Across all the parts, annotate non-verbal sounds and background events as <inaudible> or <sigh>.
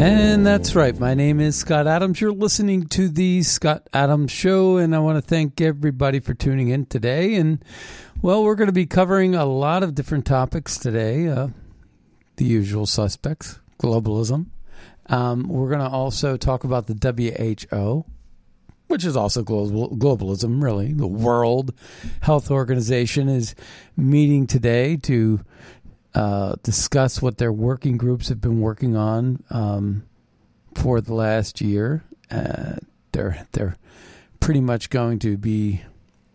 And that's right. My name is Scott Adams. You're listening to the Scott Adams Show, and I want to thank everybody for tuning in today. And well, we're going to be covering a lot of different topics today. Uh, the usual suspects, globalism. Um, we're going to also talk about the WHO, which is also global, globalism, really. The World Health Organization is meeting today to uh, discuss what their working groups have been working on um, for the last year. Uh, they're they're pretty much going to be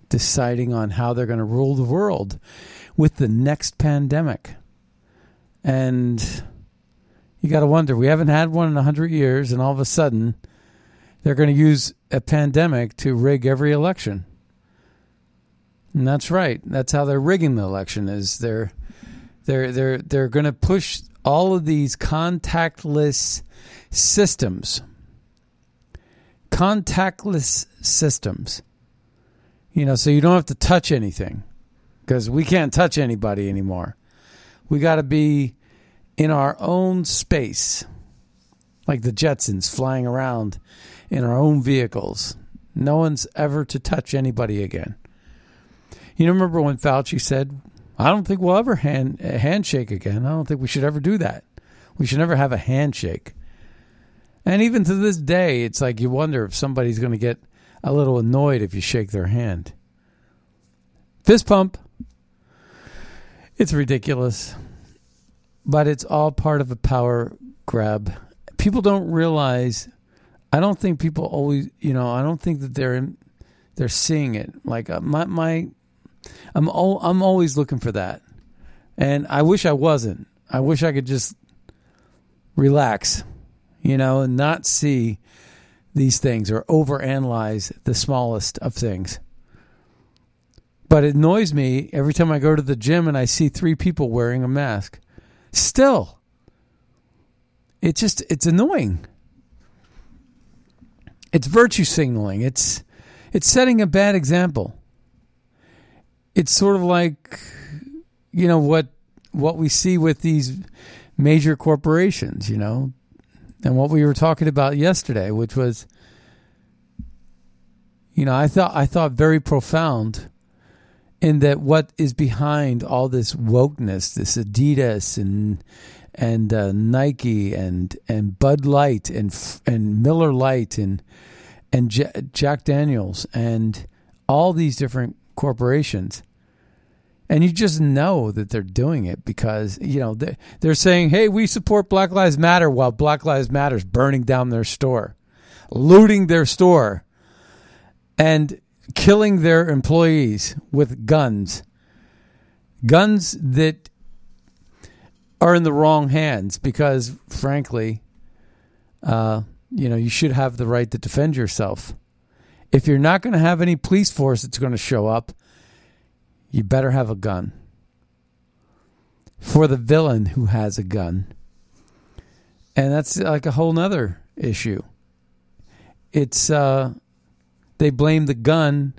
deciding on how they're going to rule the world with the next pandemic. And you got to wonder, we haven't had one in 100 years, and all of a sudden, they're going to use a pandemic to rig every election. And that's right. That's how they're rigging the election is they're they're they're they're going to push all of these contactless systems. Contactless systems. You know, so you don't have to touch anything because we can't touch anybody anymore. We got to be in our own space, like the Jetsons flying around in our own vehicles. No one's ever to touch anybody again. You remember when Fauci said, I don't think we'll ever hand, a handshake again. I don't think we should ever do that. We should never have a handshake. And even to this day, it's like you wonder if somebody's going to get a little annoyed if you shake their hand. Fist pump. It's ridiculous. But it's all part of a power grab. People don't realize I don't think people always, you know, I don't think that they're in, they're seeing it. Like uh, my my I'm I'm always looking for that. And I wish I wasn't. I wish I could just relax, you know, and not see these things or overanalyze the smallest of things. But it annoys me every time I go to the gym and I see three people wearing a mask. Still, it just it's annoying. It's virtue signaling. It's it's setting a bad example. It's sort of like you know what what we see with these major corporations, you know, and what we were talking about yesterday, which was you know, I thought I thought very profound in that what is behind all this wokeness, this Adidas and and uh, Nike and and Bud Light and and Miller Lite and and J- Jack Daniels and all these different corporations. And you just know that they're doing it because you know they're, saying, "Hey, we support Black Lives Matter," while Black Lives Matter is burning down their store, looting their store, and killing their employees with guns. Guns that are in the wrong hands because, frankly, uh, you know, you should have the right to defend yourself. If you're not going to have any police force that's going to show up, you better have a gun. For the villain who has a gun. And that's like a whole nother issue. It's uh, they blame the gun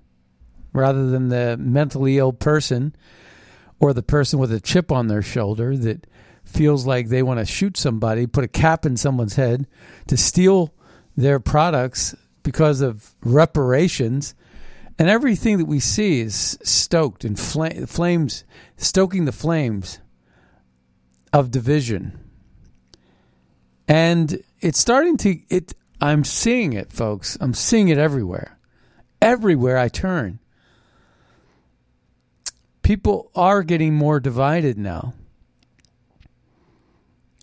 rather than the mentally ill person or the person with a chip on their shoulder that feels like they want to shoot somebody, put a cap in someone's head to steal their products because of reparations. And everything that we see is stoked and fl- flames, stoking the flames of division. And it's starting to it I'm seeing it, folks. I'm seeing it everywhere. Everywhere I turn. People are getting more divided now.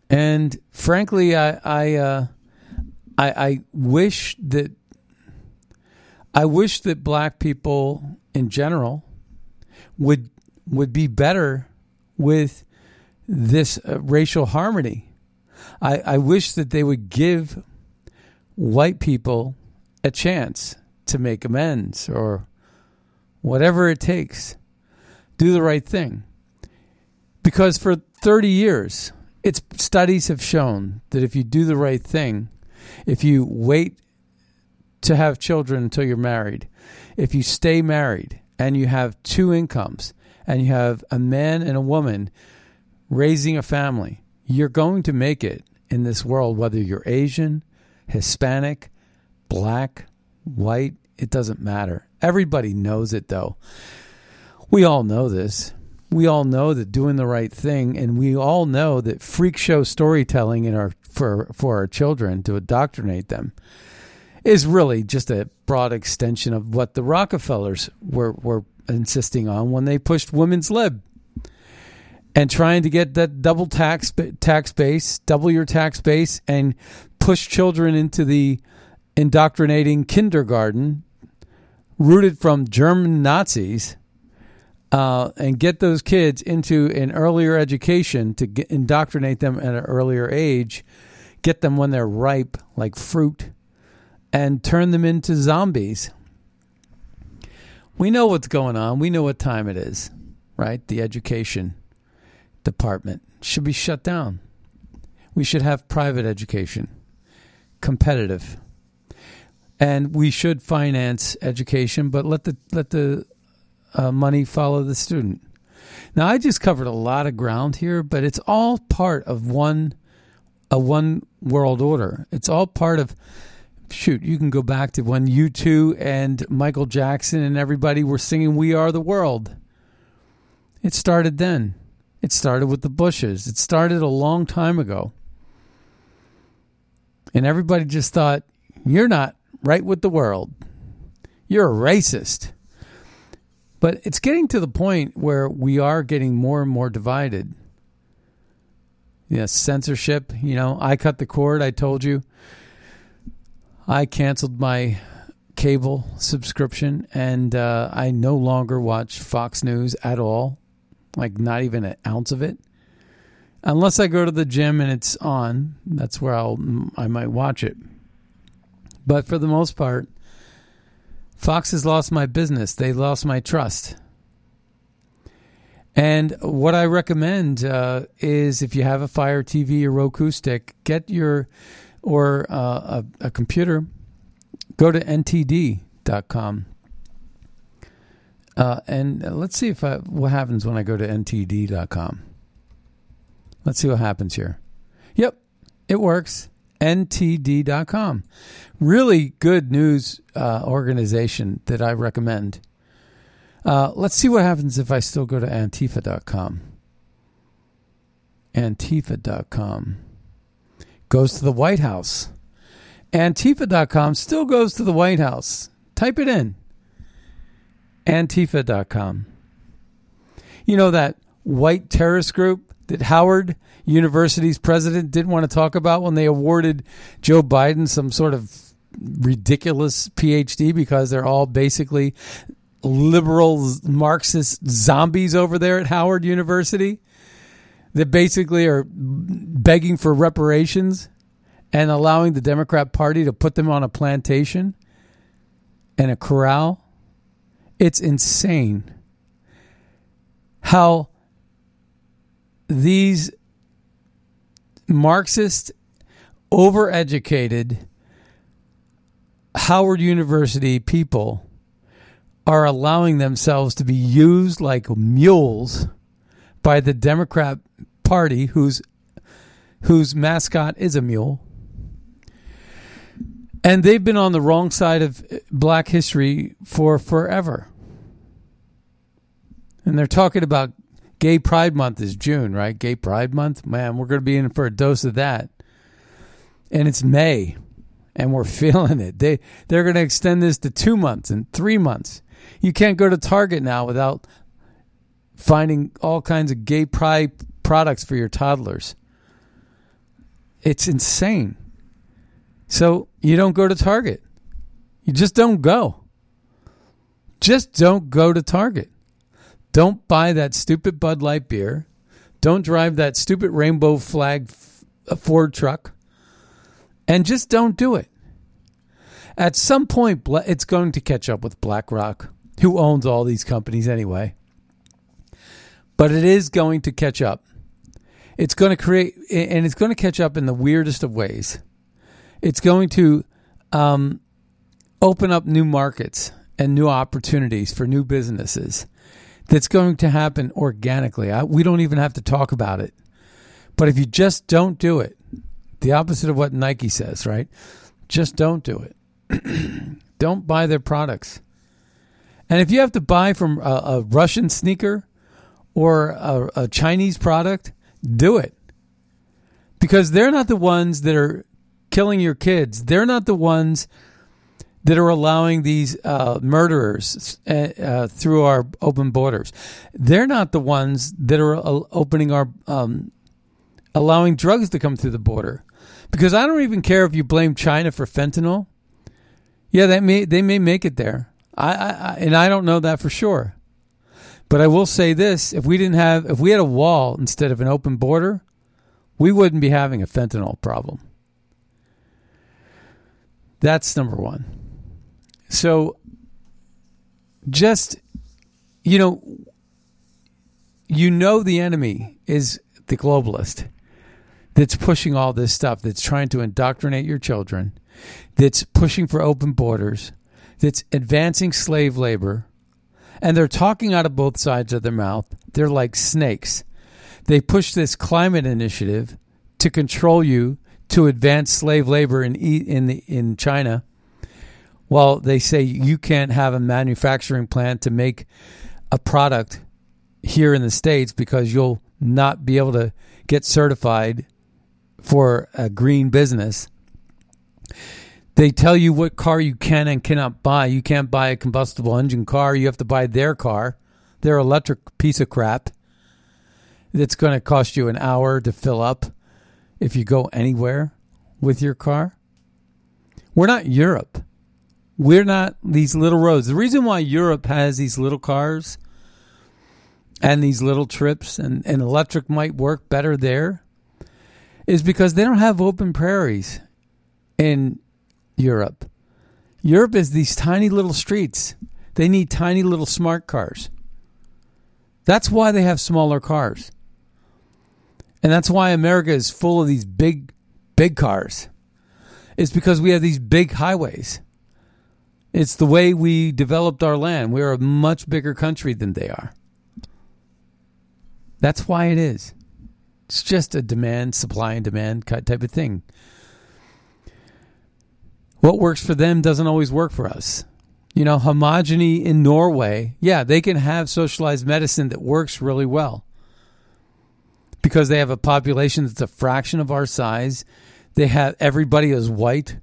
And frankly, I I uh, I, I wish that I wish that black people in general would would be better with this uh, racial harmony. I, I wish that they would give white people a chance to make amends or whatever it takes. Do the right thing. Because for 30 years, its studies have shown that if you do the right thing, if you wait to have children until you're married, if you stay married and you have two incomes and you have a man and a woman raising a family, you're going to make it in this world, whether you're Asian, Hispanic, black, white, it doesn't matter. Everybody knows it though. We all know this. We all know that doing the right thing, and we all know that freak show storytelling in our for for our children to indoctrinate them is really just a broad extension of what the Rockefellers were were insisting on when they pushed women's lib and trying to get that double tax tax base, double your tax base, and push children into the indoctrinating kindergarten rooted from German Nazis uh, and get those kids into an earlier education to get, indoctrinate them at an earlier age, get them when they're ripe, like fruit, and turn them into zombies. We know what's going on. We know what time it is, right? The education department should be shut down. We should have private education, competitive and we should finance education, but let the let the uh, money follow the student. Now, I just covered a lot of ground here, but it's all part of one a one world order. It's all part of shoot. You can go back to when U2 and Michael Jackson and everybody were singing "We Are the World." It started then. It started with the Bushes. It started a long time ago. And everybody just thought, you're not right with the world. You're a racist. But it's getting to the point where we are getting more and more divided. Yes, censorship. You know, I cut the cord. I told you. I canceled my cable subscription and uh, I no longer watch Fox News at all. Like, not even an ounce of it. Unless I go to the gym and it's on, that's where I'll I might watch it. But for the most part, Fox has lost my business. They lost my trust. And what I recommend uh, is if you have a Fire TV or Roku stick, get your or uh, a, a computer, go to ntd.com. Uh, and let's see if I, what happens when I go to ntd.com. Let's see what happens here. Yep, it works ntd.com. Really good news uh, organization that I recommend. Uh, let's see what happens if I still go to antifa.com. Antifa.com goes to the White House. Antifa.com still goes to the White House. Type it in. Antifa.com. You know that white terrorist group that Howard University's president didn't want to talk about when they awarded Joe Biden some sort of ridiculous PhD because they're all basically liberal Marxist zombies over there at Howard University that basically are begging for reparations and allowing the Democrat Party to put them on a plantation and a corral. It's insane how these Marxist overeducated Howard University people are allowing themselves to be used like mules by the Democrat Party, whose whose mascot is a mule. And they've been on the wrong side of uh, black history for forever. And they're talking about Gay Pride Month is June, right? Gay Pride Month? Man, we're going to be in for a dose of that. And it's May, and we're <laughs> feeling it. They they're going to extend this to 2 months and 3 months. You can't go to Target now without finding all kinds of gay pride products for your toddlers. It's insane. So you don't go to Target. You just don't go. Just don't go to Target. Don't buy that stupid Bud Light beer. Don't drive that stupid rainbow flag Ford truck. And just don't do it. At some point, it's going to catch up with BlackRock, who owns all these companies anyway. But it is going to catch up. It's going to create, and it's going to catch up in the weirdest of ways. It's going to um, open up new markets and new opportunities for new businesses. That's going to happen organically. I, we don't even have to talk about it. But if you just don't do it, the opposite of what Nike says, right? Just don't do it. <clears throat> don't buy their products. And if you have to buy from a, a Russian sneaker or a, a Chinese product, do it. Because they're not the ones that are killing your kids. They're not the ones that are allowing these uh, murderers uh, uh, through our open borders. They're not the ones that are uh, opening our um, allowing drugs to come through the border. Because I don't even care if you blame China for fentanyl. Yeah, they may they may make it there. I, I and I don't know that for sure. But I will say this: if we didn't have, if we had a wall instead of an open border, we wouldn't be having a fentanyl problem. That's number one. So, just you know, you know, the enemy is the globalist that's pushing all this stuff, that's trying to indoctrinate your children, that's pushing for open borders, that's advancing slave labor and they're talking out of both sides of their mouth. They're like snakes. They push this climate initiative to control you to advance slave labor in in the, in China. Well, they say you can't have a manufacturing plant to make a product here in the states because you'll not be able to get certified for a green business. They tell you what car you can and cannot buy. You can't buy a combustible engine car. You have to buy their car, their electric piece of crap. That's going to cost you an hour to fill up if you go anywhere with your car. We're not Europe. We're not these little roads. The reason why Europe has these little cars and these little trips and, and electric might work better there is because they don't have open prairies in Europe. Europe is these tiny little streets. They need tiny little smart cars. That's why they have smaller cars. And that's why America is full of these big, big cars. It's because we have these big highways. It's the way we developed our land. We're a much bigger country than they are. That's why it is. It's just a demand, supply and demand type of thing what works for them doesn't always work for us. You know, homogeny in Norway, yeah, they can have socialized medicine that works really well because they have a population that's a fraction of our size. They have everybody is white.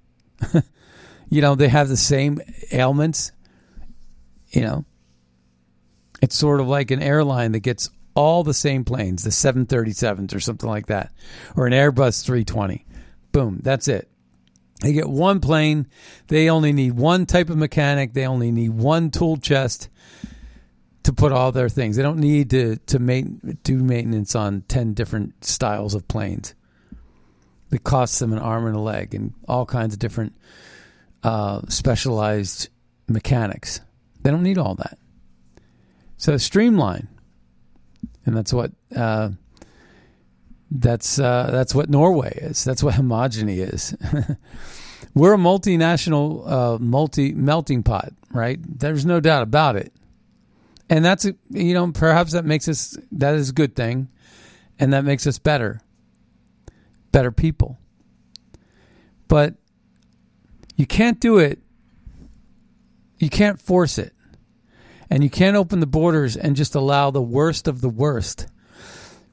<laughs> you know, they have the same ailments. You know, it's sort of like an airline that gets all the same planes, the 737s or something like that, or an Airbus 320. Boom, that's it. They get one plane. They only need one type of mechanic. They only need one tool chest to put all their things. They don't need to to make, do maintenance on ten different styles of planes. It costs them an arm and a leg and all kinds of different uh, specialized mechanics. They don't need all that. So streamline, and that's what uh, That's uh, that's what Norway is. That's what homogeny is. <laughs> We're a multinational, uh, multi melting pot, right? There's no doubt about it. And that's you know perhaps that makes us that is a good thing, and that makes us better, better people. But you can't do it. You can't force it. And you can't open the borders and just allow the worst of the worst.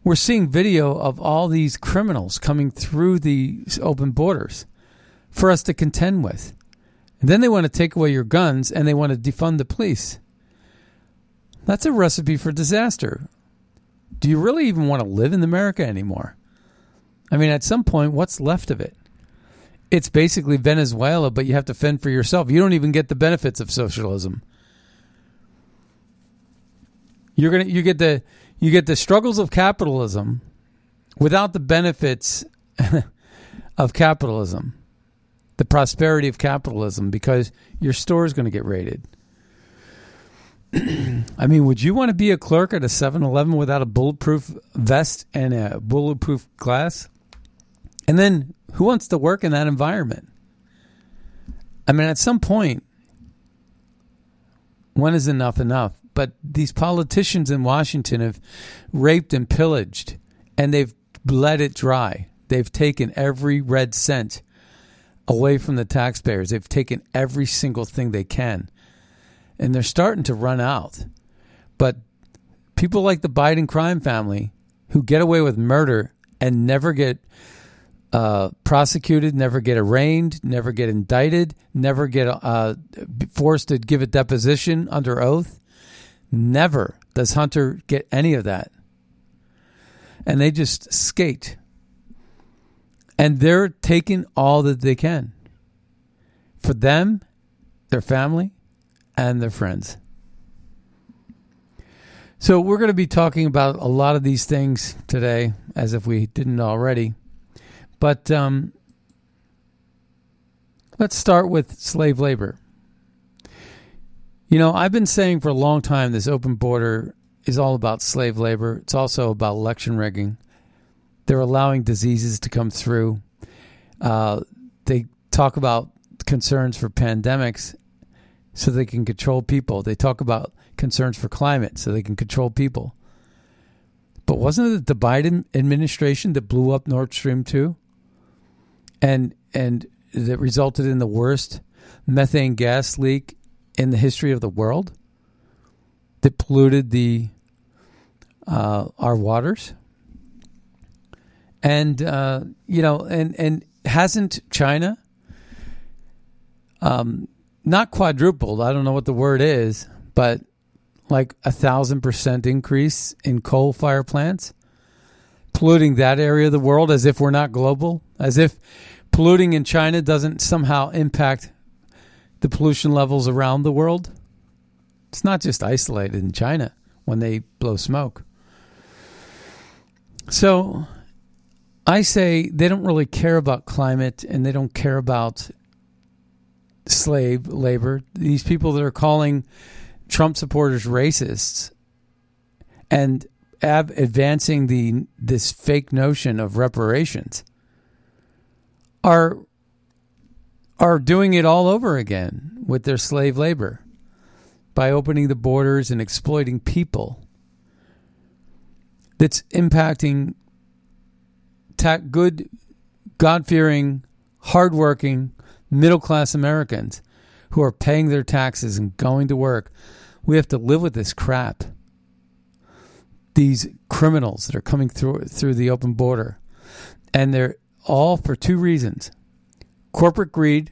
We're seeing video of all these criminals coming through the open borders for us to contend with. And then they want to take away your guns and they want to defund the police. That's a recipe for disaster. Do you really even want to live in America anymore? I mean, at some point, what's left of it? it's basically Venezuela, but you have to fend for yourself. You don't even get the benefits of socialism. You're gonna you get the you get the struggles of capitalism without the benefits <laughs> of capitalism, the prosperity of capitalism, because your store is going to get raided. <clears throat> I mean, would you want to be a clerk at a 7 Eleven without a bulletproof vest and a bulletproof glass? And then who wants to work in that environment? I mean, at some point, when is enough enough? But these politicians in Washington have raped and pillaged, and they've bled it dry. They've taken every red cent away from the taxpayers. They've taken every single thing they can. And they're starting to run out. But people like the Biden crime family who get away with murder and never get uh, prosecuted, never get arraigned, never get indicted, never get uh, forced to give a deposition under oath. Never does Hunter get any of that. And they just skate. And they're taking all that they can for them, their family, and their friends. So, we're going to be talking about a lot of these things today, as if we didn't already. But um, let's start with slave labor. You know, I've been saying for a long time this open border is all about slave labor. It's also about election rigging. They're allowing diseases to come through. Uh, they talk about concerns for pandemics so they can control people. They talk about concerns for climate so they can control people. But wasn't it the Biden administration that blew up Nord Stream 2? and and that resulted in the worst methane gas leak in the history of the world that polluted the uh, our waters. And uh, you know and and hasn't China um, not quadrupled I don't know what the word is but like a thousand percent increase in coal fire plants polluting that area of the world as if we're not global, as if polluting in China doesn't somehow impact the pollution levels around the world. It's not just isolated in China when they blow smoke. So I say they don't really care about climate and they don't care about slave labor. These people that are calling Trump supporters racists and ab- advancing the this fake notion of reparations are are doing it all over again with their slave labor by opening the borders and exploiting people that's impacting ta- good god-fearing hardworking middle-class americans who are paying their taxes and going to work. We have to live with this crap. These criminals that are coming through through the open border, and they're all for two reasons: corporate greed,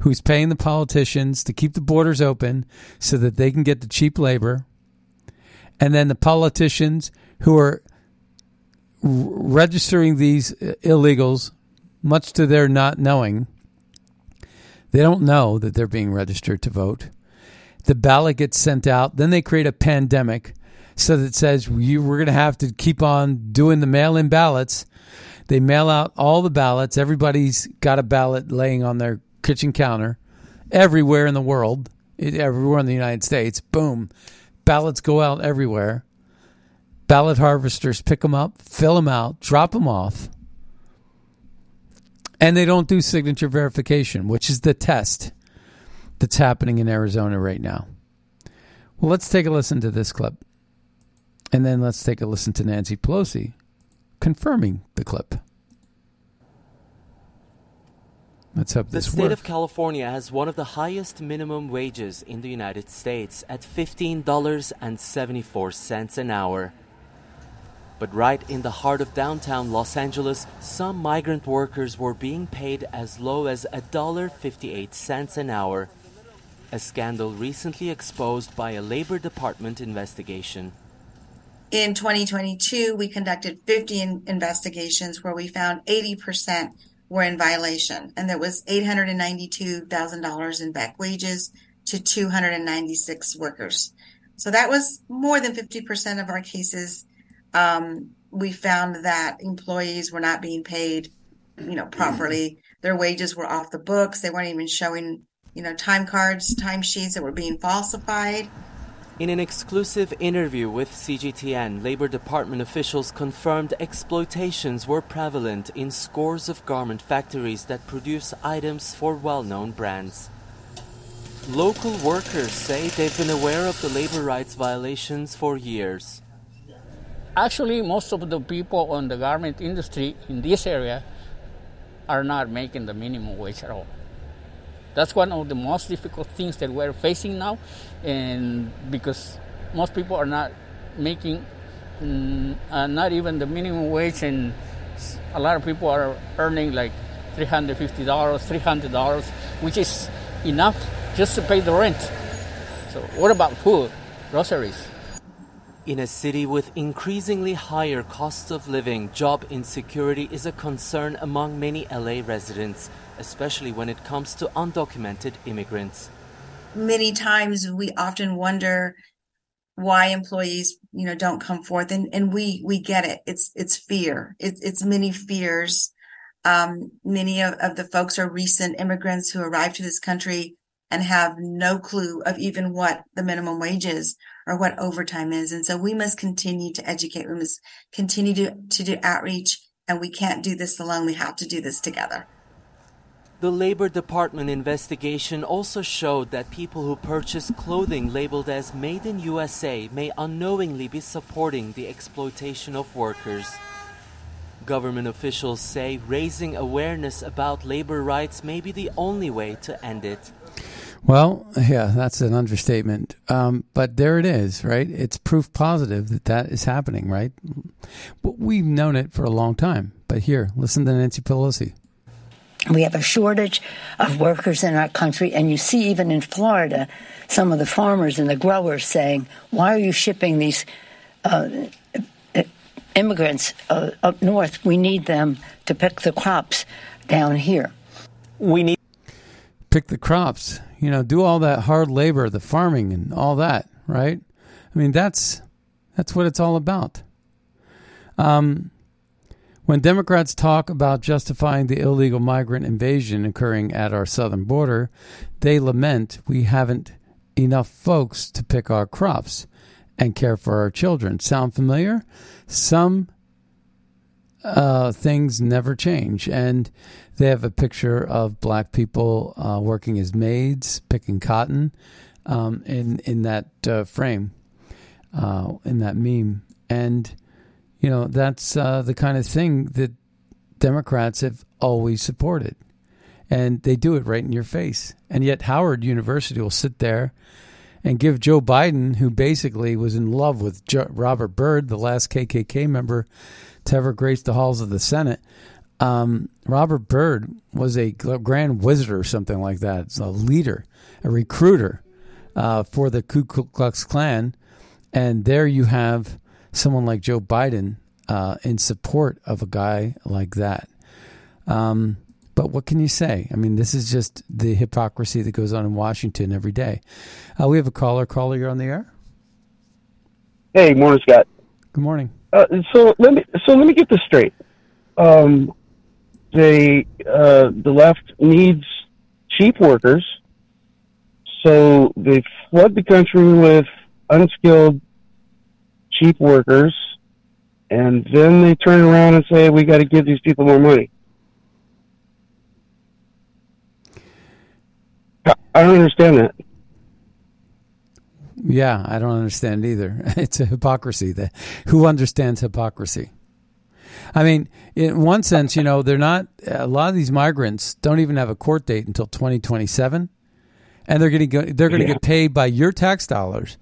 who's paying the politicians to keep the borders open so that they can get the cheap labor, and then the politicians who are registering these uh, illegals, much to their not knowing. They don't know that they're being registered to vote. The ballot gets sent out. Then they create a pandemic so that says you, we're going to have to keep on doing the mail in ballots. They mail out all the ballots. Everybody's got a ballot laying on their kitchen counter everywhere in the world, everywhere in the United States. Boom. Ballots go out everywhere. Ballot harvesters pick them up, fill them out, drop them off, and they don't do signature verification, which is the test that's happening in Arizona right now. Well, let's take a listen to this clip. And then let's take a listen to Nancy Pelosi confirming the clip. Let's hope the this state works. of California has one of the highest minimum wages in the United States at $15.74 an hour. But right in the heart of downtown Los Angeles, some migrant workers were being paid as low as $1.58 an hour. A scandal recently exposed by a Labor Department investigation. In 2022, we conducted 50 in- investigations where we found 80% were in violation, and there was $892,000 in back wages to 296 workers. So that was more than 50% of our cases. Um, we found that employees were not being paid, you know, properly. Their wages were off the books. They weren't even showing, you know, time cards, time sheets that were being falsified. In an exclusive interview with CGTN, Labor Department officials confirmed exploitations were prevalent in scores of garment factories that produce items for well known brands. Local workers say they've been aware of the labor rights violations for years. Actually, most of the people on the garment industry in this area are not making the minimum wage at all. That's one of the most difficult things that we're facing now, and because most people are not making mm, uh, not even the minimum wage, and a lot of people are earning like $350, $300, which is enough just to pay the rent. So, what about food, groceries? In a city with increasingly higher costs of living, job insecurity is a concern among many LA residents, especially when it comes to undocumented immigrants. Many times we often wonder why employees, you know, don't come forth and, and we, we get it. It's, it's fear. It's, it's many fears. Um, many of, of the folks are recent immigrants who arrived to this country and have no clue of even what the minimum wage is or what overtime is. And so we must continue to educate. We must continue to, to do outreach and we can't do this alone. We have to do this together. The Labor Department investigation also showed that people who purchase clothing labeled as Made in USA may unknowingly be supporting the exploitation of workers. Government officials say raising awareness about labor rights may be the only way to end it. Well, yeah, that's an understatement. Um, but there it is, right? It's proof positive that that is happening, right? But we've known it for a long time. But here, listen to Nancy Pelosi. We have a shortage of workers in our country, and you see even in Florida, some of the farmers and the growers saying, "Why are you shipping these uh, immigrants uh, up north? We need them to pick the crops down here." We need pick the crops, you know, do all that hard labor, the farming and all that, right? I mean, that's that's what it's all about. Um, when Democrats talk about justifying the illegal migrant invasion occurring at our southern border, they lament we haven't enough folks to pick our crops and care for our children. Sound familiar? Some uh, things never change. And they have a picture of black people uh, working as maids, picking cotton um, in, in that uh, frame, uh, in that meme. And you know, that's uh, the kind of thing that Democrats have always supported. And they do it right in your face. And yet, Howard University will sit there and give Joe Biden, who basically was in love with Robert Byrd, the last KKK member to ever grace the halls of the Senate. Um, Robert Byrd was a grand wizard or something like that. It's a leader, a recruiter uh, for the Ku Klux Klan. And there you have someone like Joe Biden uh, in support of a guy like that. Um, but what can you say? I mean, this is just the hypocrisy that goes on in Washington every day. Uh, we have a caller. Caller, you're on the air. Hey, morning, Scott. Good morning. Uh, so let me so let me get this straight. Um, uh, the left needs cheap workers, so they flood the country with unskilled cheap workers and then they turn around and say we got to give these people more money. I don't understand that. Yeah, I don't understand either. <laughs> It's a hypocrisy. That who understands hypocrisy? I mean, in one sense, you know, they're not. A lot of these migrants don't even have a court date until 2027, and they're going to go, they're going to Yeah. get paid by your tax dollars,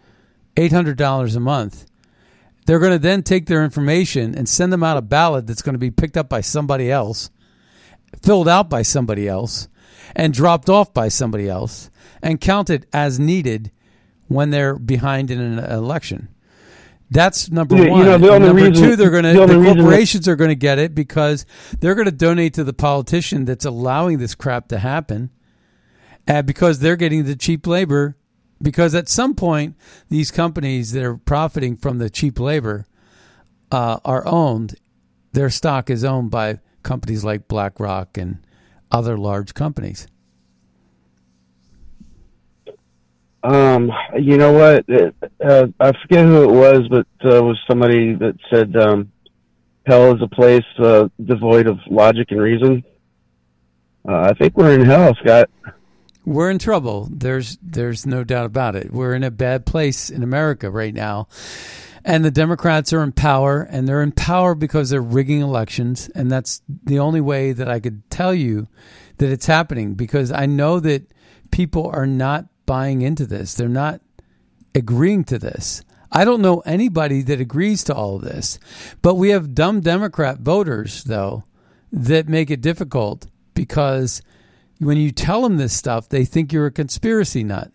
eight hundred dollars a month. They're going to then take their information and send them out a ballot that's going to be picked up by somebody else, filled out by somebody else, and dropped off by somebody else, and counted as needed when they're behind in an election. That's number Yeah, you one. know, number reason- two, they're going to the the reason that- corporations are going to get it because they're going to donate to the politician that's allowing this crap to happen, and because they're getting the cheap labor. Because at some point, these companies that are profiting from the cheap labor uh, are owned. Their stock is owned by companies like BlackRock and other large companies. Um, you know what? Uh, I forget who it was, but uh, was somebody that said um, hell is a place uh, devoid of logic and reason. Uh, I think we're in hell, Scott. We're in trouble. There's there's no doubt about it. We're in a bad place in America right now. And the Democrats are in power and they're in power because they're rigging elections and that's the only way that I could tell you that it's happening because I know that people are not buying into this. They're not agreeing to this. I don't know anybody that agrees to all of this. But we have dumb Democrat voters though that make it difficult because when you tell them this stuff, they think you're a conspiracy nut,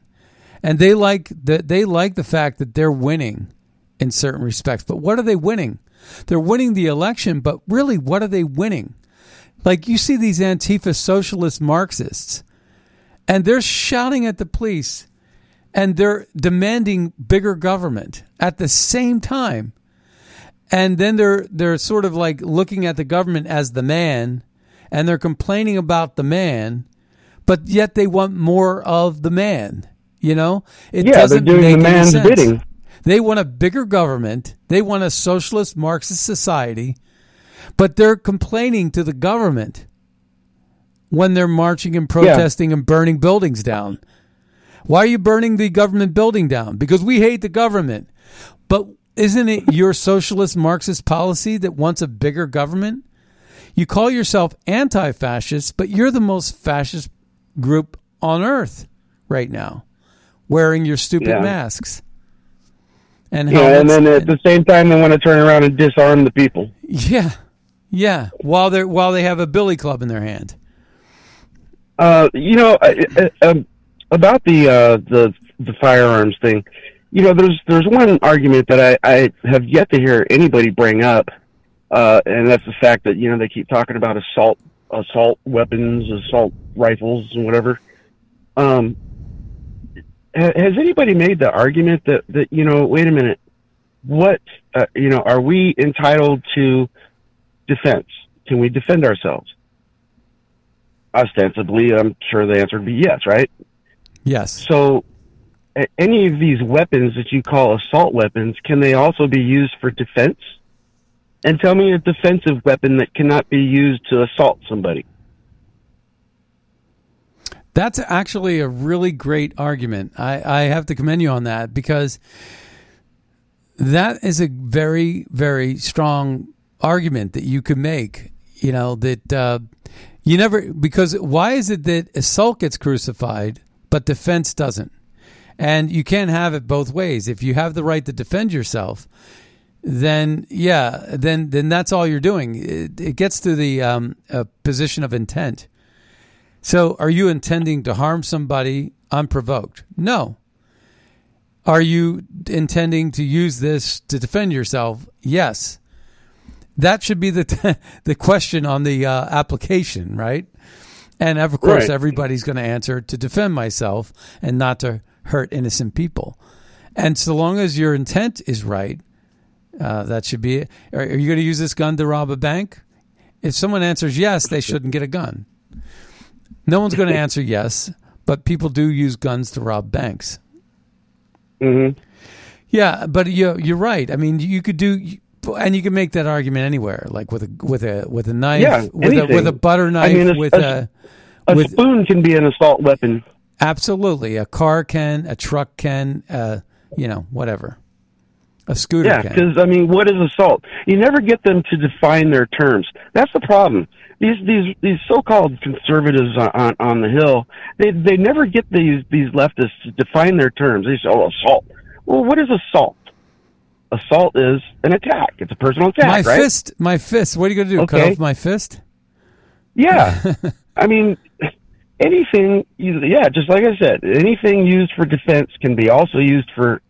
and they like the, they like the fact that they're winning in certain respects. But what are they winning? They're winning the election, but really, what are they winning? Like you see these Antifa socialist Marxists, and they're shouting at the police, and they're demanding bigger government at the same time, and then they're they're sort of like looking at the government as the man, and they're complaining about the man but yet they want more of the man. You know, it Yeah, they're doesn't doing make the any man's sense. bidding. They want a bigger government. They want a socialist Marxist society, but they're complaining to the government when they're marching and protesting and burning buildings down. Why are you burning the government building down? Because we hate the government. But isn't it your socialist Marxist policy that wants a bigger government? You call yourself anti fascist, but you're the most fascist group on earth right now, wearing your stupid Yeah. masks. And Yeah, and then at the same time, they want to turn around and disarm the people. yeah, yeah. While they while they have a billy club in their hand. Uh, you know, um, about the uh, the the firearms thing. You know, there's there's one argument that I, I have yet to hear anybody bring up, uh, and that's the fact that you know they keep talking about assault assault weapons, assault rifles, and whatever. Um, ha- has anybody made the argument that that you know, wait a minute, what uh, you know, are we entitled to defense? Can we defend ourselves? Ostensibly, I'm sure the answer would be yes, right? Yes. So, any of these weapons that you call assault weapons, can they also be used for defense? And tell me a defensive weapon that cannot be used to assault somebody. That's actually a really great argument. I, I have to commend you on that because that is a very, very strong argument that you could make. You know, that uh, you never, because why is it that assault gets crucified, but defense doesn't? And you can't have it both ways. If you have the right to defend yourself, then yeah, then then that's all you're doing. It, it gets to the um, uh, position of intent. So, are you intending to harm somebody unprovoked? No. Are you intending to use this to defend yourself? Yes. That should be the <laughs> the question on the uh, application, right? And of course, Right. everybody's going to answer to defend myself and not to hurt innocent people. And so long as your intent is right, uh, that should be it. Are, are you going to use this gun to rob a bank? If someone answers yes, they shouldn't get a gun. No one's going <laughs> to answer yes, but people do use guns to rob banks. Mm-hmm. Yeah, but you you're right. I mean, you could do And you can make that argument anywhere, like with a with a with a knife, Yeah, with a with a butter I mean, a- with a- a, A with spoon can be an assault weapon. absolutely a car can, a truck can, uh, you know, whatever, a scooter Yeah, because I mean, what is assault? You never get them to define their terms. That's the problem. These these these so-called conservatives on, on on the hill, they they never get these these leftists to define their terms. They say, "Oh, assault." Well, what is assault? Assault is an attack. It's a personal attack, my right? fist, my fist. What are you going to do? Cut off my fist? Yeah, <laughs> I mean, anything. Yeah, just like I said, anything used for defense can be also used for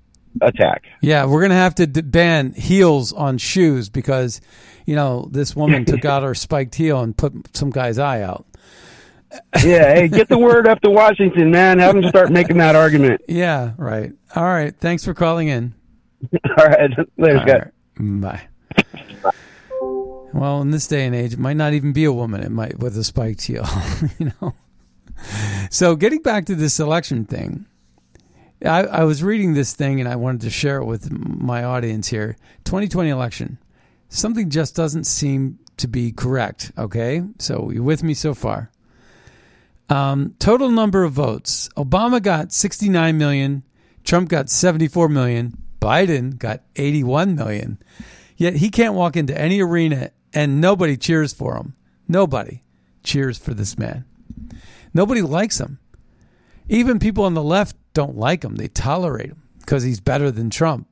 attack. Yeah, we're gonna have to d- ban heels on shoes because, you know, this woman took <laughs> out her spiked heel and put some guy's eye out. Yeah, hey, <laughs> get the word up to Washington, man. Have them start making that argument. Yeah, right. All right. Thanks for calling in. <laughs> All right, later, All Scott. right. Bye. Well, in this day and age, it might not even be a woman. It might with a spiked heel, <laughs> you know. So, getting back to this election thing, I, I was reading this thing and I wanted to share it with my audience here. 2020 election, something just doesn't seem to be correct. Okay, so you're with me so far? Um, total number of votes: Obama got 69 million, Trump got 74 million, Biden got 81 million. Yet he can't walk into any arena and nobody cheers for him. Nobody cheers for this man. Nobody likes him. Even people on the left don't like him. They tolerate him because he's better than Trump.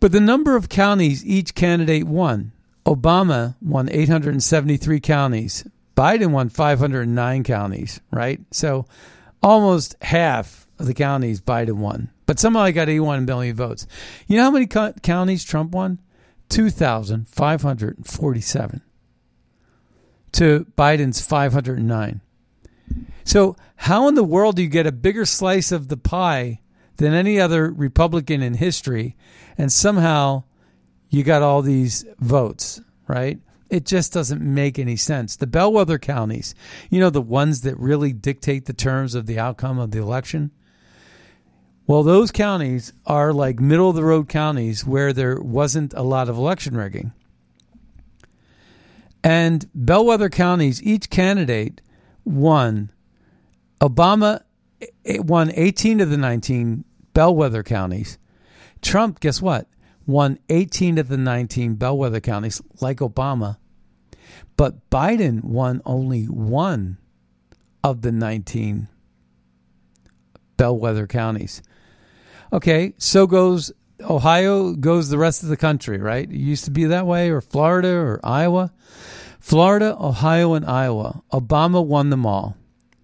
But the number of counties each candidate won Obama won 873 counties, Biden won 509 counties, right? So almost half of the counties Biden won. But somehow he got 81 million votes. You know how many co- counties Trump won? 2,547 to Biden's 509. So, how in the world do you get a bigger slice of the pie than any other Republican in history, and somehow you got all these votes, right? It just doesn't make any sense. The bellwether counties, you know, the ones that really dictate the terms of the outcome of the election. Well, those counties are like middle of the road counties where there wasn't a lot of election rigging. And bellwether counties, each candidate won. Obama eh, won 18 of the 19 bellwether counties. Trump, guess what? Won 18 of the 19 bellwether counties, like Obama. But Biden won only one of the 19 bellwether counties. Okay, so goes Ohio, goes the rest of the country, right? It used to be that way, or Florida, or Iowa. Florida, Ohio, and Iowa. Obama won them all.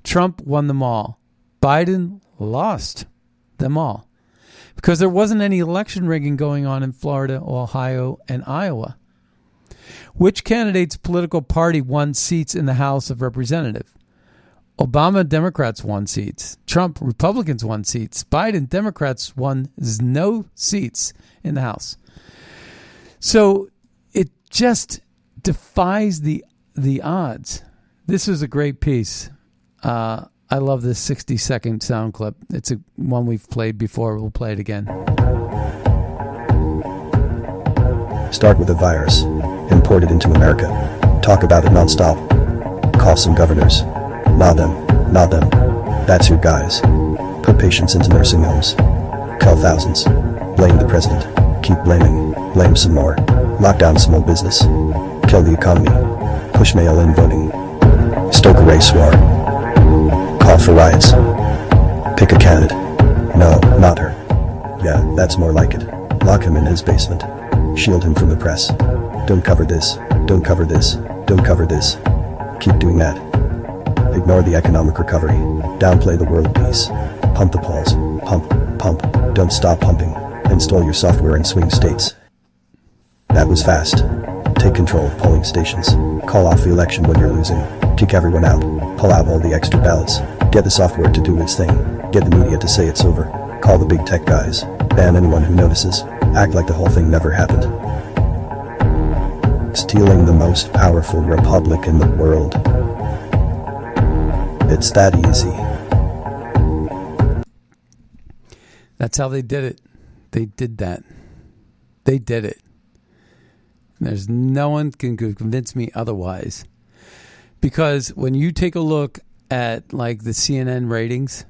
Trump won them all. Biden lost them all because there wasn't any election rigging going on in Florida, Ohio, and Iowa. Which candidate's political party won seats in the House of Representatives? Obama Democrats won seats. Trump Republicans won seats. Biden Democrats won no seats in the House. So it just defies the the odds. This is a great piece. Uh, I love this 60 second sound clip. It's a one we've played before. We'll play it again. Start with a virus. Import it into America. Talk about it nonstop. Call some governors. Nod them. Nod them. That's your guys. Put patients into nursing homes. Call thousands. Blame the president. Keep blaming. Blame some more. Lock down small business. Kill the economy. Push mail-in voting. Stoke a race war. Call for riots. Pick a candidate. No, not her. Yeah, that's more like it. Lock him in his basement. Shield him from the press. Don't cover this. Don't cover this. Don't cover this. Keep doing that. Ignore the economic recovery. Downplay the world peace. Pump the polls. Pump, pump. Don't stop pumping. Install your software in swing states. That was fast. Take control of polling stations. Call off the election when you're losing. Kick everyone out. Pull out all the extra ballots. Get the software to do its thing. Get the media to say it's over. Call the big tech guys. Ban anyone who notices. Act like the whole thing never happened. Stealing the most powerful republic in the world. It's that easy. That's how they did it. They did that. They did it. There's no one can convince me otherwise. Because when you take a look at like the CNN ratings,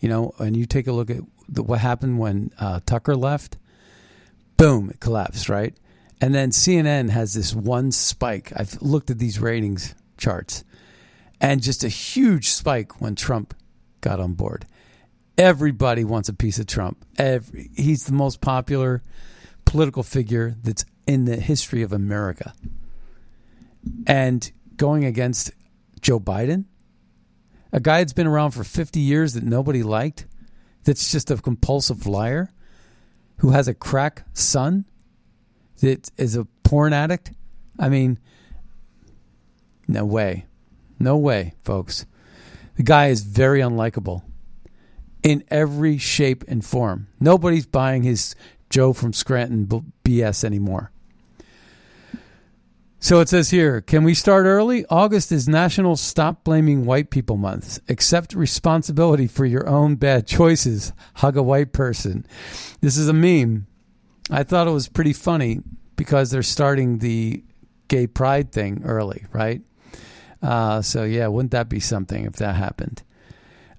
you know, and you take a look at the, what happened when uh, Tucker left, boom, it collapsed, right? And then CNN has this one spike. I've looked at these ratings charts, and just a huge spike when Trump got on board. Everybody wants a piece of Trump. Every, he's the most popular political figure that's in the history of America. And going against Joe Biden, a guy that's been around for 50 years that nobody liked, that's just a compulsive liar, who has a crack son, that is a porn addict. I mean, no way. No way, folks. The guy is very unlikable in every shape and form. Nobody's buying his Joe from Scranton BS anymore. So it says here, can we start early? August is National Stop Blaming White People Month. Accept responsibility for your own bad choices. Hug a white person. This is a meme. I thought it was pretty funny because they're starting the gay pride thing early, right? Uh, so, yeah, wouldn't that be something if that happened?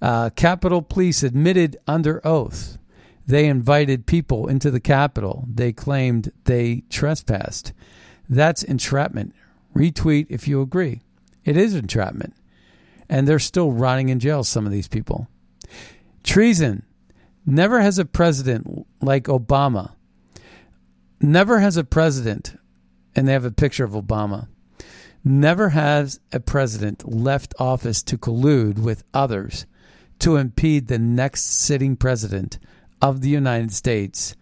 Uh, Capitol Police admitted under oath they invited people into the Capitol. They claimed they trespassed. That's entrapment. Retweet if you agree. It is entrapment. And they're still rotting in jail, some of these people. Treason. Never has a president like Obama, never has a president, and they have a picture of Obama, never has a president left office to collude with others to impede the next sitting president of the United States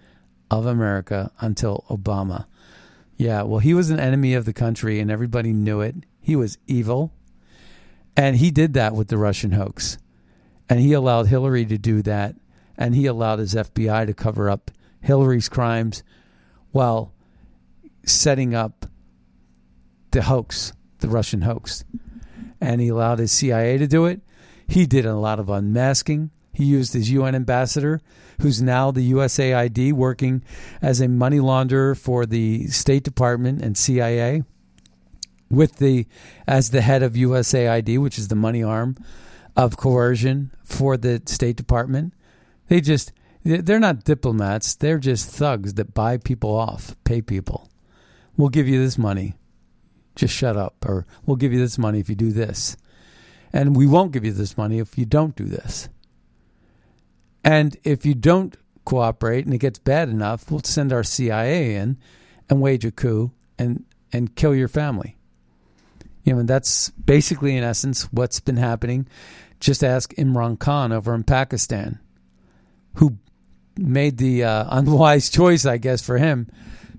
of America until Obama. Yeah, well, he was an enemy of the country and everybody knew it. He was evil. And he did that with the Russian hoax. And he allowed Hillary to do that. And he allowed his FBI to cover up Hillary's crimes while setting up the hoax, the Russian hoax. And he allowed his CIA to do it. He did a lot of unmasking. He used his UN ambassador who's now the USAID working as a money launderer for the State Department and CIA with the as the head of USAID, which is the money arm of coercion for the State Department. They just they're not diplomats, they're just thugs that buy people off, pay people. We'll give you this money. Just shut up or we'll give you this money if you do this. And we won't give you this money if you don't do this. And if you don't cooperate and it gets bad enough, we'll send our CIA in and wage a coup and, and kill your family. You know, and that's basically, in essence, what's been happening. Just ask Imran Khan over in Pakistan, who made the uh, <laughs> unwise choice, I guess, for him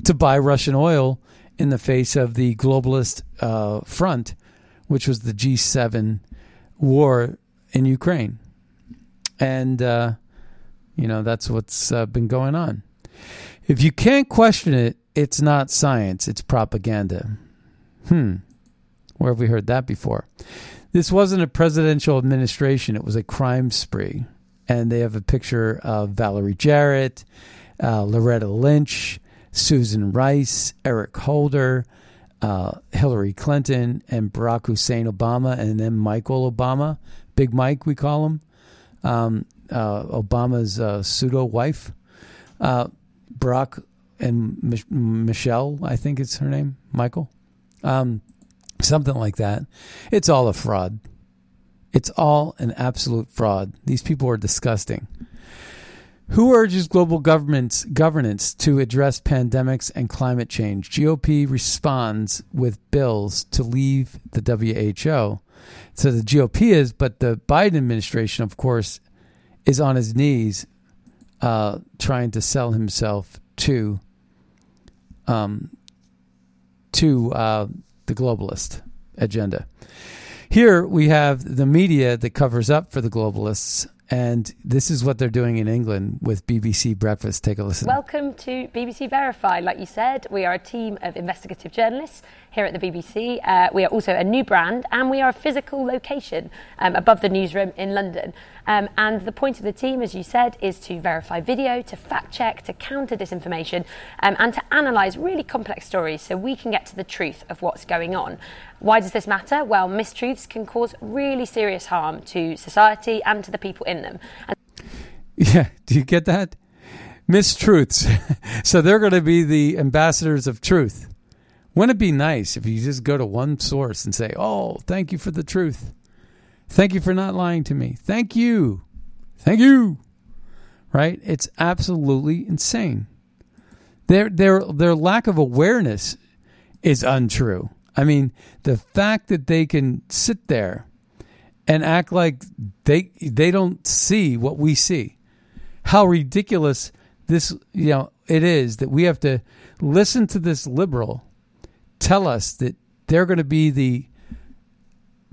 to buy Russian oil in the face of the globalist uh, front, which was the G7 war in Ukraine. And, uh, you know, that's what's uh, been going on. If you can't question it, it's not science, it's propaganda. Hmm. Where have we heard that before? This wasn't a presidential administration, it was a crime spree. And they have a picture of Valerie Jarrett, uh, Loretta Lynch, Susan Rice, Eric Holder, uh, Hillary Clinton, and Barack Hussein Obama, and then Michael Obama, Big Mike, we call him. Um, uh, Obama's uh, pseudo wife, uh, Barack and Mich- Michelle, I think it's her name, Michael, um, something like that. It's all a fraud. It's all an absolute fraud. These people are disgusting. Who urges global governments governance to address pandemics and climate change? GOP responds with bills to leave the WHO. So the GOP is, but the Biden administration, of course, is on his knees uh, trying to sell himself to um, to uh, the globalist agenda. Here we have the media that covers up for the globalists And this is what they're doing in England with BBC Breakfast. Take a listen. Welcome to BBC Verify. Like you said, we are a team of investigative journalists here at the BBC. Uh, we are also a new brand and we are a physical location um, above the newsroom in London. Um, and the point of the team, as you said, is to verify video, to fact check, to counter disinformation, um, and to analyse really complex stories so we can get to the truth of what's going on. Why does this matter? Well, mistruths can cause really serious harm to society and to the people in them. And yeah, <laughs> do you get that? Mistruths. <laughs> so they're going to be the ambassadors of truth. Wouldn't it be nice if you just go to one source and say, Oh, thank you for the truth? Thank you for not lying to me. Thank you. Thank you. Right? It's absolutely insane. Their their their lack of awareness is untrue. I mean, the fact that they can sit there and act like they they don't see what we see. How ridiculous this you know it is that we have to listen to this liberal tell us that they're going to be the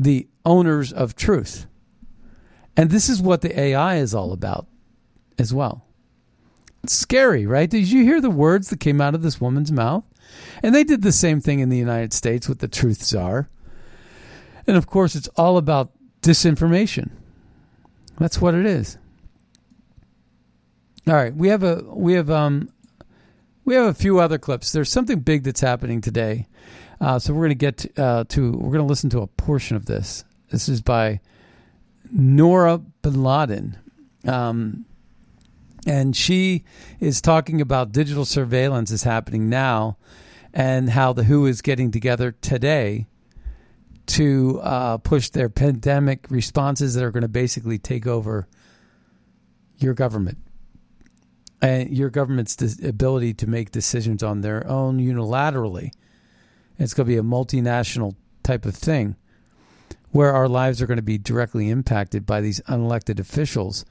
the owners of truth. And this is what the AI is all about as well. It's scary, right? Did you hear the words that came out of this woman's mouth? And they did the same thing in the United States with the truth czar. And of course, it's all about disinformation. That's what it is. All right, we have a we have um we have a few other clips. There's something big that's happening today. Uh, so we're going to get uh, to we're going to listen to a portion of this. This is by Noor Bin Ladin. Um, and she is talking about digital surveillance is happening now and how the WHO is getting together today to uh, push their pandemic responses that are going to basically take over your government and your government's ability to make decisions on their own unilaterally. It's going to be a multinational type of thing where our lives are going to be directly impacted by these unelected officials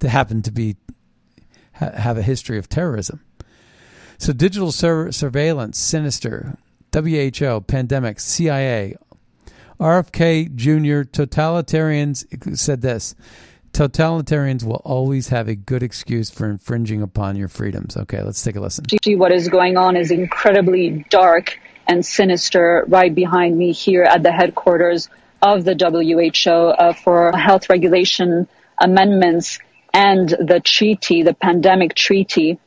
that happen to be ha- have a history of terrorism. So digital sur- surveillance, sinister, WHO, pandemic, CIA, RFK Jr., totalitarians said this. Totalitarians will always have a good excuse for infringing upon your freedoms. Okay, let's take a listen. What is going on is incredibly dark and sinister right behind me here at the headquarters of the WHO uh, for health regulation amendments and the treaty, the pandemic treaty.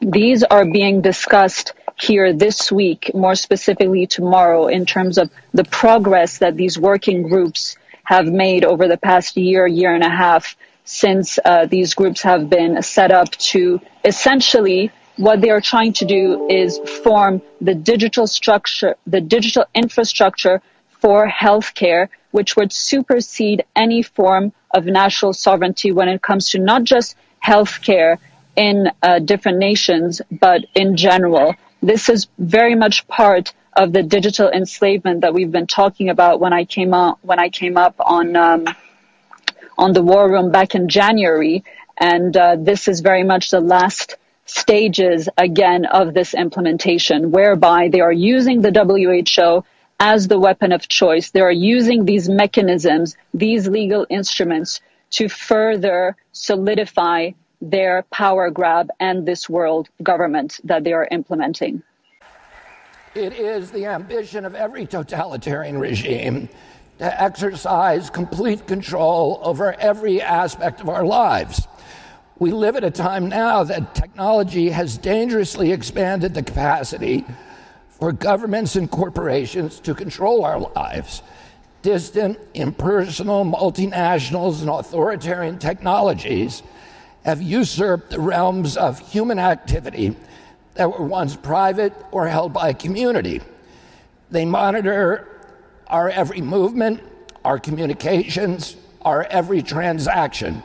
These are being discussed here this week, more specifically tomorrow, in terms of the progress that these working groups have made over the past year, year and a half since uh, these groups have been set up to essentially what they are trying to do is form the digital structure, the digital infrastructure for healthcare, which would supersede any form of national sovereignty when it comes to not just healthcare in uh, different nations, but in general. This is very much part of the digital enslavement that we've been talking about when I came up when I came up on um, on the war room back in January, and uh, this is very much the last stages again of this implementation, whereby they are using the WHO as the weapon of choice. They are using these mechanisms, these legal instruments to further solidify their power grab and this world government that they are implementing. It is the ambition of every totalitarian regime to exercise complete control over every aspect of our lives. We live at a time now that technology has dangerously expanded the capacity for governments and corporations to control our lives. Distant, impersonal, multinationals, and authoritarian technologies have usurped the realms of human activity that were once private or held by a community. They monitor our every movement, our communications, our every transaction.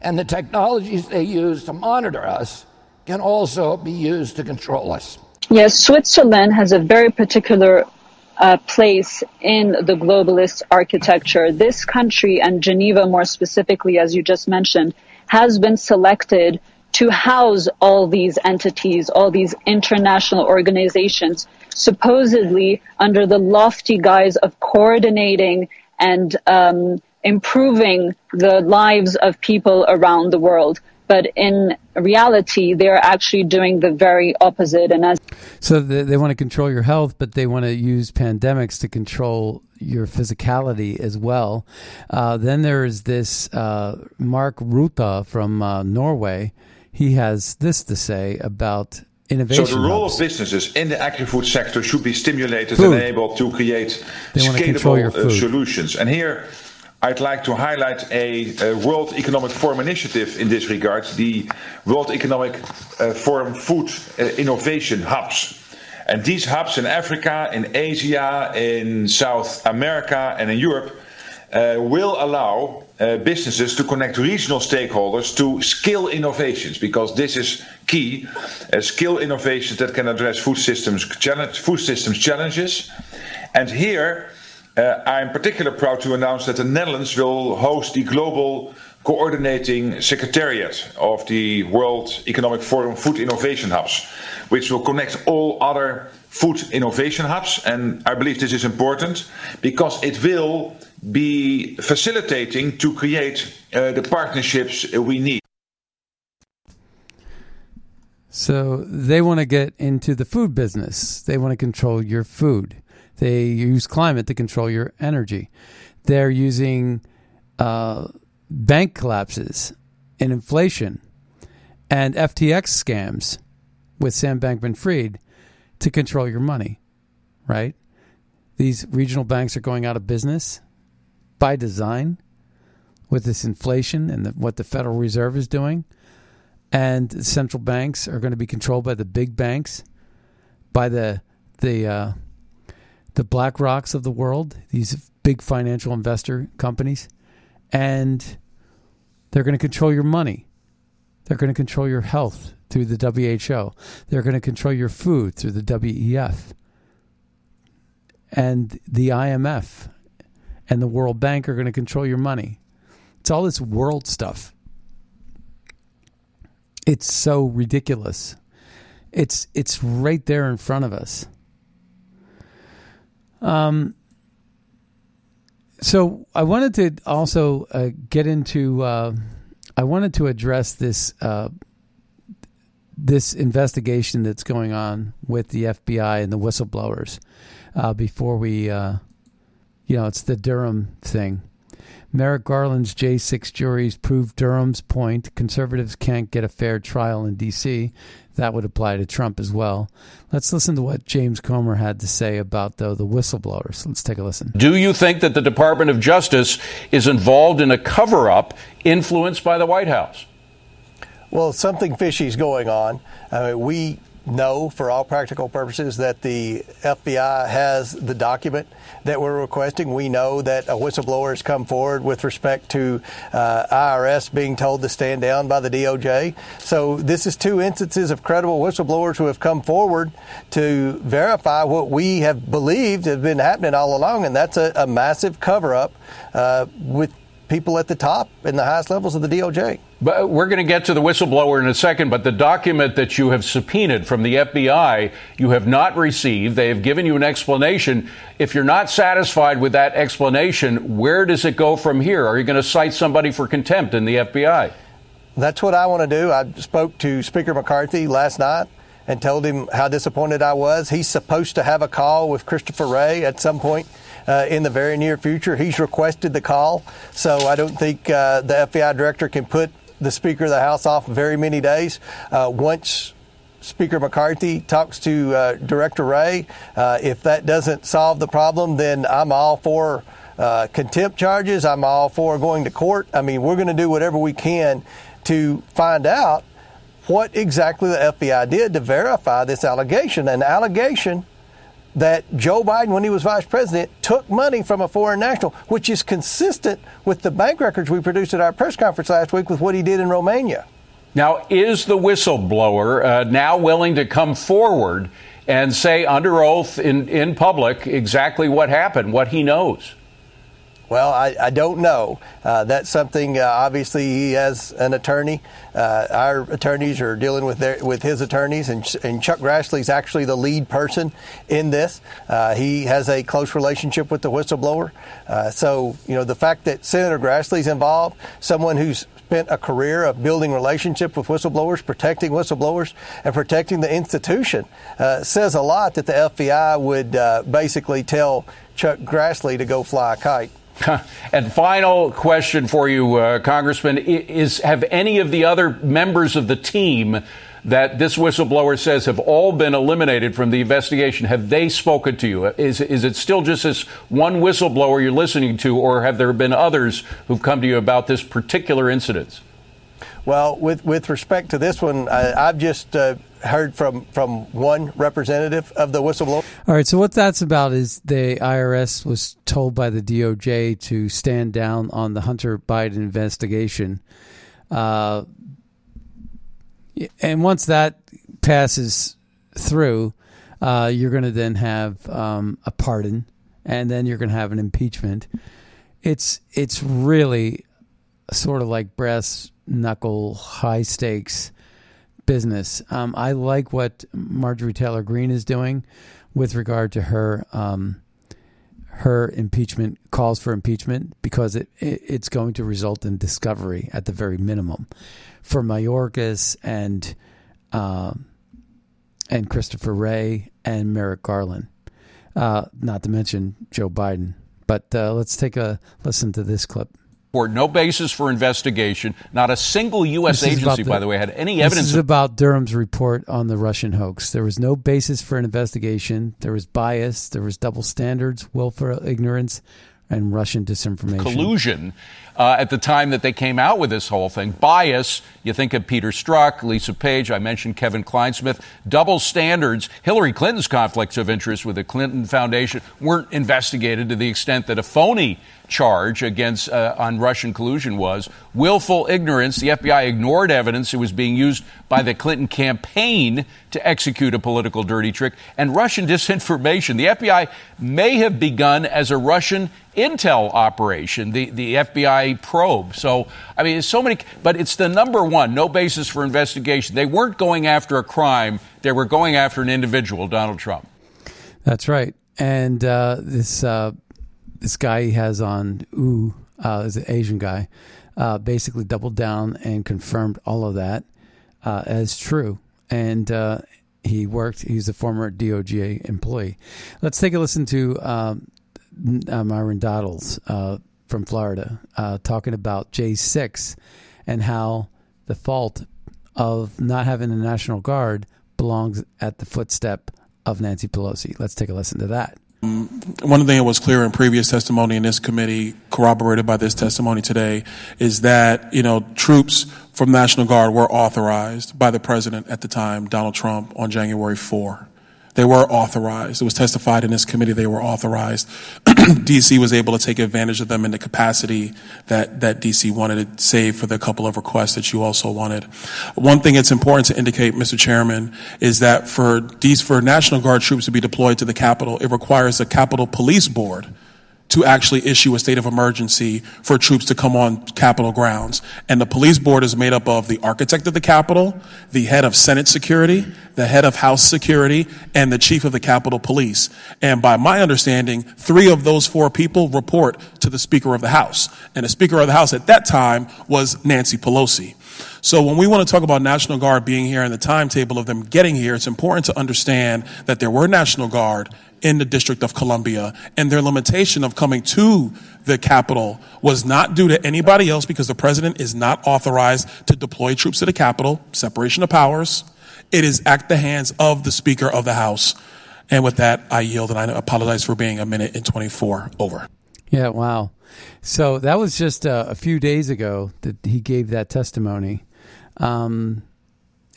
And the technologies they use to monitor us can also be used to control us. Yes, Switzerland has a very particular uh, place in the globalist architecture. This country, and Geneva more specifically, as you just mentioned, has been selected to house all these entities, all these international organizations, supposedly under the lofty guise of coordinating and um, improving the lives of people around the world. But in reality, they're actually doing the very opposite. And as So they, they want to control your health, but they want to use pandemics to control your physicality as well. Uh, then there is this uh, Mark Rutte from uh, Norway. He has this to say about innovation. So the role hubs. of businesses in the agri-food sector should be stimulated Food. and able to create They wanna control your scalable uh, solutions. And here I'd like to highlight a, a World Economic Forum initiative in this regard, the World Economic uh, Forum Food uh, Innovation Hubs. And these hubs in Africa, in Asia, in South America, and in Europe uh, will allow uh, businesses to connect regional stakeholders to skill innovations because this is key. Uh, skill innovations that can address food systems challenge, food systems challenges. And here, I'm particularly proud to announce that the Netherlands will host the global coordinating secretariat of the World Economic Forum Food Innovation Hubs, which will connect all other food innovation hubs. And I believe this is important because it will be facilitating to create uh, the partnerships we need. So they want to get into the food business. They want to control your food. They use climate to control your energy. They're using uh, bank collapses and inflation and FTX scams with Sam Bankman Fried to control your money, right? These regional banks are going out of business by design with this inflation and the, what the Federal Reserve is doing. And central banks are going to be controlled by the big banks, by the the uh, the BlackRocks of the world, these big financial investor companies, and they're going to control your money. They're going to control your health through the WHO. They're going to control your food through the WEF. And the IMF and the World Bank are going to control your money. It's all this world stuff. It's so ridiculous. It's it's right there in front of us. Um so I wanted to also uh, get into uh, I wanted to address this uh, this investigation that's going on with the FBI and the whistleblowers uh, before we, uh, you know, it's the Durham thing. Merrick Garland's J6 juries proved Durham's point. Conservatives can't get a fair trial in D.C. That would apply to Trump as well. Let's listen to what James Comer had to say about, though, the whistleblowers. Let's take a listen. Do you think that the Department of Justice is involved in a cover up influenced by the White House? Well, something fishy is going on. I mean, we know, for all practical purposes, that the FBI has the document that we're requesting. We know that a whistleblower has come forward with respect to uh, IRS being told to stand down by the DOJ. So this is two instances of credible whistleblowers who have come forward to verify what we have believed has been happening all along, and that's a, a massive cover up uh, with people at the top in the highest levels of the DOJ. But we're going to get to the whistleblower in a second, but the document that you have subpoenaed from the FBI, you have not received. They have given you an explanation. If you're not satisfied with that explanation, where does it go from here? Are you going to cite somebody for contempt in the FBI? That's what I want to do. I spoke to Speaker McCarthy last night and told him how disappointed I was. He's supposed to have a call with Christopher Wray at some point uh, in the very near future. He's requested the call, so I don't think uh, the FBI director can put the Speaker of the House off very many days. Uh, once Speaker McCarthy talks to uh, Director Wray, uh, if that doesn't solve the problem, then I'm all for uh, contempt charges. I'm all for going to court. I mean, we're going to do whatever we can to find out what exactly the FBI did to verify this allegation. An allegation that Joe Biden, when he was vice president, took money from a foreign national, which is consistent with the bank records we produced at our press conference last week with what he did in Romania. Now, is the whistleblower uh, now willing to come forward and say under oath in, in public exactly what happened, what he knows? Well, I, I don't know. Uh, that's something. Uh, obviously, he has an attorney. Uh, our attorneys are dealing with their with his attorneys, and, and Chuck Grassley is actually the lead person in this. Uh, he has a close relationship with the whistleblower. Uh, so, you know, the fact that Senator Grassley's involved, someone who's spent a career of building relationship with whistleblowers, protecting whistleblowers, and protecting the institution, uh, says a lot that the FBI would basically tell Chuck Grassley to go fly a kite. <laughs> and final question for you, uh, Congressman: Is have any of the other members of the team that this whistleblower says have all been eliminated from the investigation? Have they spoken to you? Is is it still just this one whistleblower you're listening to, or have there been others who've come to you about this particular incident? Well, with with respect to this one, I, have just uh, heard from from one representative of the whistleblower. All right. So what that's about is the IRS was told by the DOJ to stand down on the Hunter Biden investigation, uh, and once that passes through, uh, you're going to then have um, a pardon, and then you're going to have an impeachment. It's it's really sort of like brass knuckle, high stakes business. Um, I like what Marjorie Taylor Greene is doing with regard to her um, her impeachment calls for impeachment because it, it, it's going to result in discovery at the very minimum for Mayorkas and uh, and Christopher Wray and Merrick Garland, uh, not to mention Joe Biden. But uh, let's take a listen to this clip no basis for investigation. Not a single U.S. agency, the, by the way, had any evidence. This is about Durham's report on the Russian hoax. There was no basis for an investigation. There was bias. There was double standards, willful ignorance, and Russian disinformation. Collusion uh, at the time that they came out with this whole thing. Bias, you think of Peter Strzok, Lisa Page, I mentioned Kevin Clinesmith, Double standards. Hillary Clinton's conflicts of interest with the Clinton Foundation weren't investigated to the extent that a phony charge against uh, on Russian collusion was willful ignorance. The FBI ignored evidence it was being used by the Clinton campaign to execute a political dirty trick and Russian <laughs> disinformation. The FBI may have begun as a Russian intel operation, the, the FBI probe. So, I mean, so many, but it's the number one, no basis for investigation. They weren't going after a crime, they were going after an individual, Donald Trump. That's right. And uh, this uh, this guy he has on Ooh uh, is an Asian guy, uh, basically doubled down and confirmed all of that uh, as true. And uh, he worked. He's a former DOJ employee. Let's take a listen to um, Byron Donalds uh, from Florida uh, talking about J6 and how the fault of not having the National Guard belongs at the footstep of Nancy Pelosi. Let's take a listen to that. Um, one thing that was clear in previous testimony in this committee, corroborated by this testimony today, is that you know troops from National Guard were authorized by the president at the time, Donald Trump, on January 4. They were authorized. It was testified in this committee they were authorized. <clears throat> DC was able to take advantage of them in the capacity that, that DC wanted to save for the couple of requests that you also wanted. One thing it's important to indicate, Mr. Chairman, is that for these, for National Guard troops to be deployed to the Capitol, it requires a Capitol Police Board to actually issue a state of emergency for troops to come on Capitol grounds. And the police board is made up of the architect of the Capitol, the head of Senate security, the head of House security, and the chief of the Capitol Police. And by my understanding, three of those four people report to the Speaker of the House. And the Speaker of the House at that time was Nancy Pelosi. So when we want to talk about National Guard being here and the timetable of them getting here, it's important to understand that there were National Guard in the District of Columbia, and their limitation of coming to the Capitol was not due to anybody else because the president is not authorized to deploy troops to the Capitol, separation of powers. It is at the hands of the Speaker of the House. And with that, I yield and I apologize for being a minute and 24 over. Yeah, wow. So that was just uh, a few days ago that he gave that testimony. Um,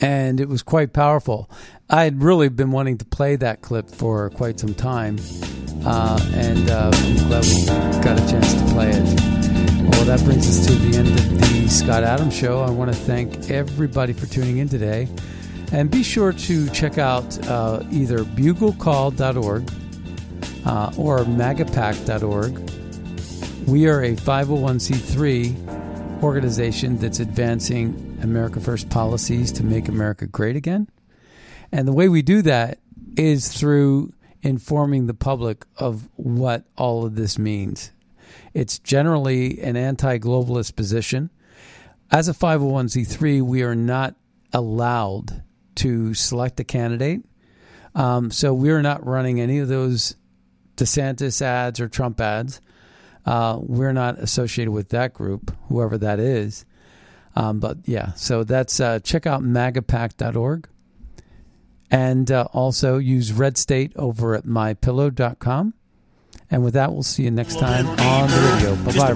and it was quite powerful. I had really been wanting to play that clip for quite some time, uh, and uh, I'm glad we got a chance to play it. Well, that brings us to the end of the Scott Adams Show. I want to thank everybody for tuning in today, and be sure to check out uh, either buglecall.org uh, or magapack.org We are a 501c3 organization that's advancing America First policies to make America great again. And the way we do that is through informing the public of what all of this means. It's generally an anti globalist position. As a 501c3, we are not allowed to select a candidate. Um, so we're not running any of those DeSantis ads or Trump ads. Uh, we're not associated with that group, whoever that is. Um, but yeah, so that's uh, check out magapack.org. And uh, also use Red State over at mypillow.com. And with that, we'll see you next time on the radio. Bye bye,